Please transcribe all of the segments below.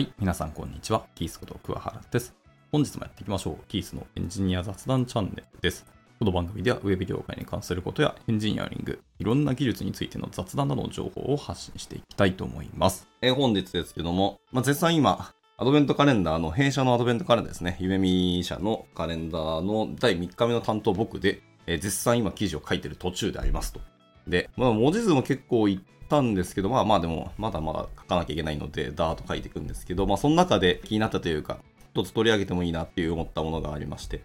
はい、皆さんこんにちは。キースこと桑原です。本日もやっていきましょう。キースのエンジニア雑談チャンネルです。この番組ではウェブ業界に関することやエンジニアリング、いろんな技術についての雑談などの情報を発信していきたいと思います。え本日ですけども、まあ、絶賛今、アドベントカレンダーの、弊社のアドベントカレンダーですね。夢見社のカレンダーの第3日目の担当僕で、え絶賛今記事を書いてる途中でありますと。で、まあ、文字数も結構いったんですけど、まあまあでも、まだまだ書かなきゃいけないので、ダーッと書いていくんですけど、まあその中で気になったというか、一つ取り上げてもいいなっていう思ったものがありまして、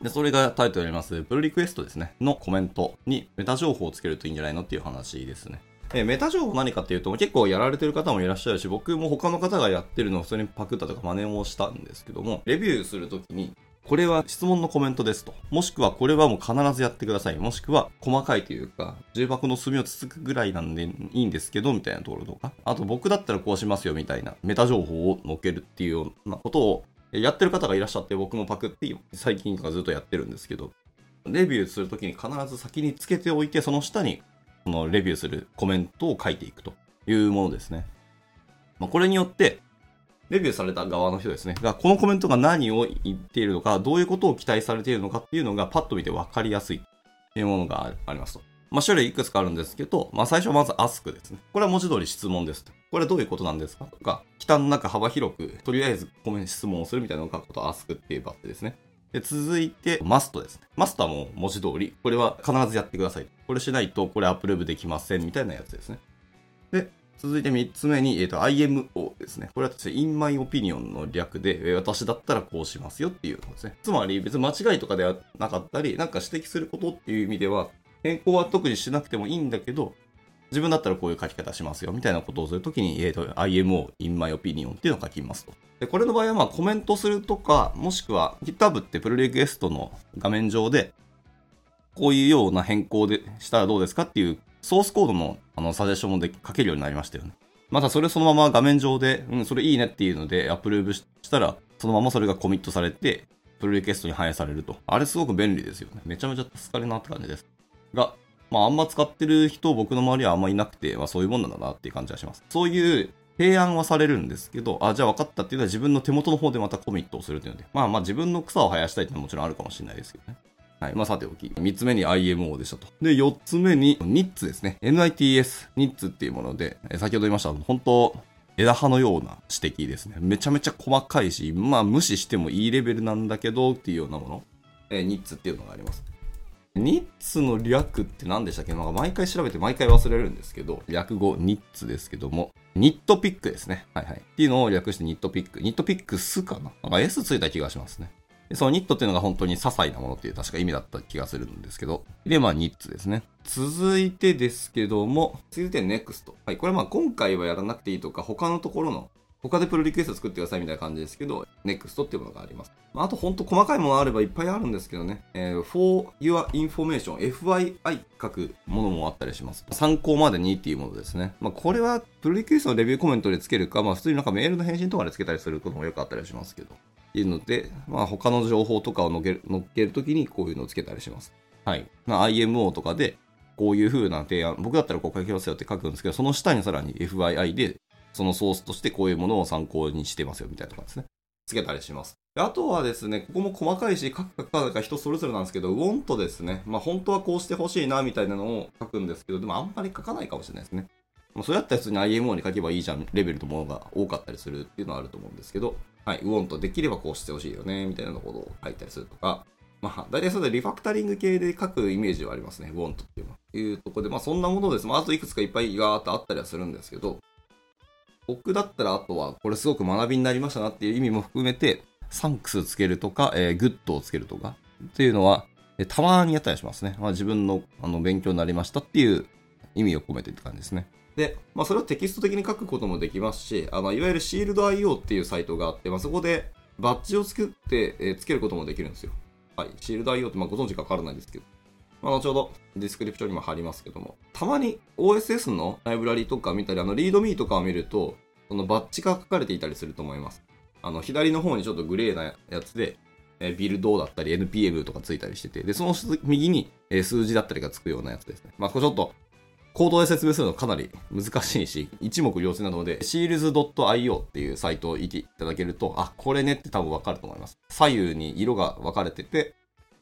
で、それがタイトルにあります、プルリクエストですね、のコメントにメタ情報をつけるといいんじゃないのっていう話ですね。えメタ情報何かっていうと、結構やられてる方もいらっしゃるし、僕も他の方がやってるのを普通にパクったとか真似をしたんですけども、レビューするときに、これは質問のコメントですと。もしくはこれはもう必ずやってください。もしくは細かいというか、重箱の隅をつつくぐらいなんでいいんですけど、みたいなところとか。あと僕だったらこうしますよみたいなメタ情報を載っけるっていうようなことをやってる方がいらっしゃって僕もパクって最近とかずっとやってるんですけど、レビューするときに必ず先につけておいて、その下にそのレビューするコメントを書いていくというものですね。まあ、これによって、レビューされた側の人ですね。が、このコメントが何を言っているのか、どういうことを期待されているのかっていうのがパッと見て分かりやすいっていうものがありますと。まあ、種類いくつかあるんですけど、まあ、最初はまず ask ですね。これは文字通り質問ですと。これはどういうことなんですかとか、忌憚の中幅広く、とりあえずコメント質問をするみたいなのを書くこと ask っていうバッテですね。で、続いて、マストですね。マストはもう文字通り、これは必ずやってください。これしないと、これアップルーブできませんみたいなやつですね。で、続いて3つ目に、えっ、と、IMO ですね。これは私、in my opinion の略で、私だったらこうしますよっていうのですね。つまり、別に間違いとかではなかったり、なんか指摘することっていう意味では、変更は特にしなくてもいいんだけど、自分だったらこういう書き方しますよ、みたいなことをするときに、えっ、と、IMO, in my opinion っていうのを書きますと。で、これの場合は、まあ、コメントするとか、もしくは GitHub ってプルリクエストの画面上で、こういうような変更でしたらどうですかっていうソースコードのあのサジェッションもで書けるようになりましたよね。またそれそのまま画面上で、うん、それいいねっていうのでアプローブしたら、そのままそれがコミットされて、プルリクエストに反映されると。あれすごく便利ですよね。めちゃめちゃ助かるなって感じです。が、まああんま使ってる人、僕の周りはあんまいなくて、まあそういうもんなんだなっていう感じがします。そういう提案はされるんですけど、あ、じゃあ分かったっていうのは自分の手元の方でまたコミットをするっていうので、まあまあ自分の草を生やしたいってのはもちろんあるかもしれないですけどね。はい。まあ、さておき。3つ目に IMO でしたと。で、4つ目に NITS ですね。NITS、NITS っていうもので、え先ほど言いました、本当枝葉のような指摘ですね。めちゃめちゃ細かいし、まあ、無視してもいいレベルなんだけどっていうようなもの。えー、NITS っていうのがあります。NITS の略って何でしたっけ？なんか毎回調べて毎回忘れるんですけど、略語 NITS ですけども、ニットピックですね。はいはい。っていうのを略してニットピック。ニットピックスかな？なんか S ついた気がしますね。そのニットっていうのが本当に些細なものっていう確か意味だった気がするんですけど。で、まあ、ニッツですね。続いてですけども、続いて NEXT。はい、これはまあ今回はやらなくていいとか、他のところの、他でプロリクエスト作ってくださいみたいな感じですけど、NEXT っていうものがあります。まあ、あと本当細かいものあればいっぱいあるんですけどね。えー for your information, FYI 書くものもあったりします。参考までにっていうものですね。まあ、これはプロリクエストのレビューコメントでつけるか、まあ、普通になんかメールの返信とかでつけたりすることもよくあったりしますけど。っていうので、まあ、他の情報とかを載っける載っけるときにこういうのをつけたりします。はい。まあ、IMO とかで、こういう風な提案、僕だったらこう書きますよって書くんですけど、その下にさらに FYI で、そのソースとしてこういうものを参考にしてますよみたいなとかですね。つけたりします。であとはですね、ここも細かいし、書くか書かないか人それぞれなんですけど、want ですね。まあ本当はこうしてほしいなみたいなのを書くんですけど、でもあんまり書かないかもしれないですね。まあ、そうやったら普通に IMO に書けばいいじゃんレベルのものが多かったりするっていうのはあると思うんですけど、はい、want できればこうしてほしいよね、みたいなことを書いたりするとか、まあ、大体それでリファクタリング系で書くイメージはありますね、want っていうのは。いうとこで、まあそんなものです。まああといくつかいっぱいガーっとあったりはするんですけど、僕だったらあとは、これすごく学びになりましたなっていう意味も含めて、 thanks つけるとか、えー、 good をつけるとか、っていうのは、えーたまにやったりしますね。まあ自分のあの勉強になりましたっていう意味を込めてって感じですね。で、まあ、それをテキスト的に書くこともできますし、あのいわゆる Shield.io っていうサイトがあって、まあ、そこでバッジを作って、えーつけることもできるんですよ。はい。Shield.io ってまあご存知かわからないですけど、まあ、後ほどディスクリプションにも貼りますけども、たまに OSS のライブラリとか見たり、あの、 README とかを見ると、そのバッジが書かれていたりすると思います。あの、左の方にちょっとグレーなやつで、えービルドだったり NPM とかついたりしてて、で、その右に、えー数字だったりがつくようなやつですね。まあ、これちょっと、口頭で説明するのかなり難しいし、一目瞭然なので、seals.io っていうサイトを見ていただけると、あ、これねって多分わかると思います。左右に色が分かれてて、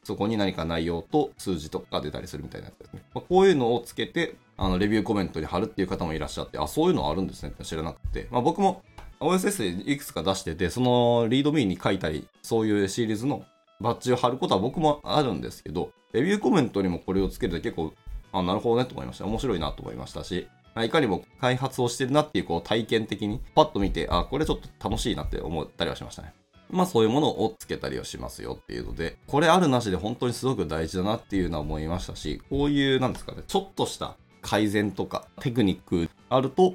そこに何か内容と数字とか出たりするみたいなやつですね。まあ、こういうのをつけて、あの、レビューコメントに貼るっていう方もいらっしゃって、あ、そういうのあるんですねって知らなくて、まあ僕も OSS でいくつか出してて、そのリードミーに書いたり、そういうシリーズのバッジを貼ることは僕もあるんですけど、レビューコメントにもこれをつけると結構、あ、なるほどねと思いました。面白いなと思いましたし、いかにも開発をしてるなっていうこう体験的にパッと見て、あ、これちょっと楽しいなって思ったりはしましたね。まあそういうものをつけたりはしますよっていうので、これあるなしで本当にすごく大事だなっていうのは思いましたし、こういう、なんですかね、ちょっとした改善とかテクニックあると、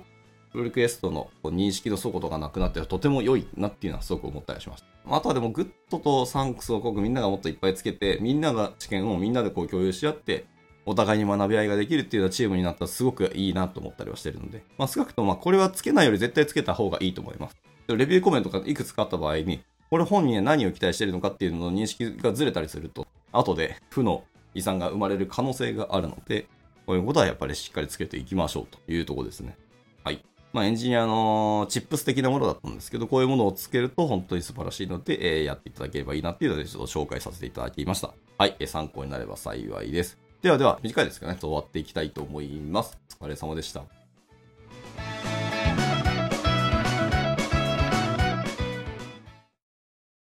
プルリクエストの認識の齟齬とかなくなってとても良いなっていうのはすごく思ったりしました。あとはでも good と thanks をこうみんながもっといっぱいつけて、みんなが知見をみんなでこう共有し合って、お互いに学び合いができるっていうようなチームになったらすごくいいなと思ったりはしてるので、まあ少なくともまあこれはつけないより絶対つけた方がいいと思います。レビューコメントがいくつかあった場合に、これ本人は何を期待してるのかっていうのの認識がずれたりすると、後で負の遺産が生まれる可能性があるので、こういうことはやっぱりしっかりつけていきましょうというところですね。はい。まあ、エンジニアのチップス的なものだったんですけど、こういうものをつけると本当に素晴らしいので、えー、やっていただければいいなっていうので、ちょっと紹介させていただきました。はい。えー、参考になれば幸いです。ではでは、短いですかね、終わっていきたいと思います。お疲れ様でした。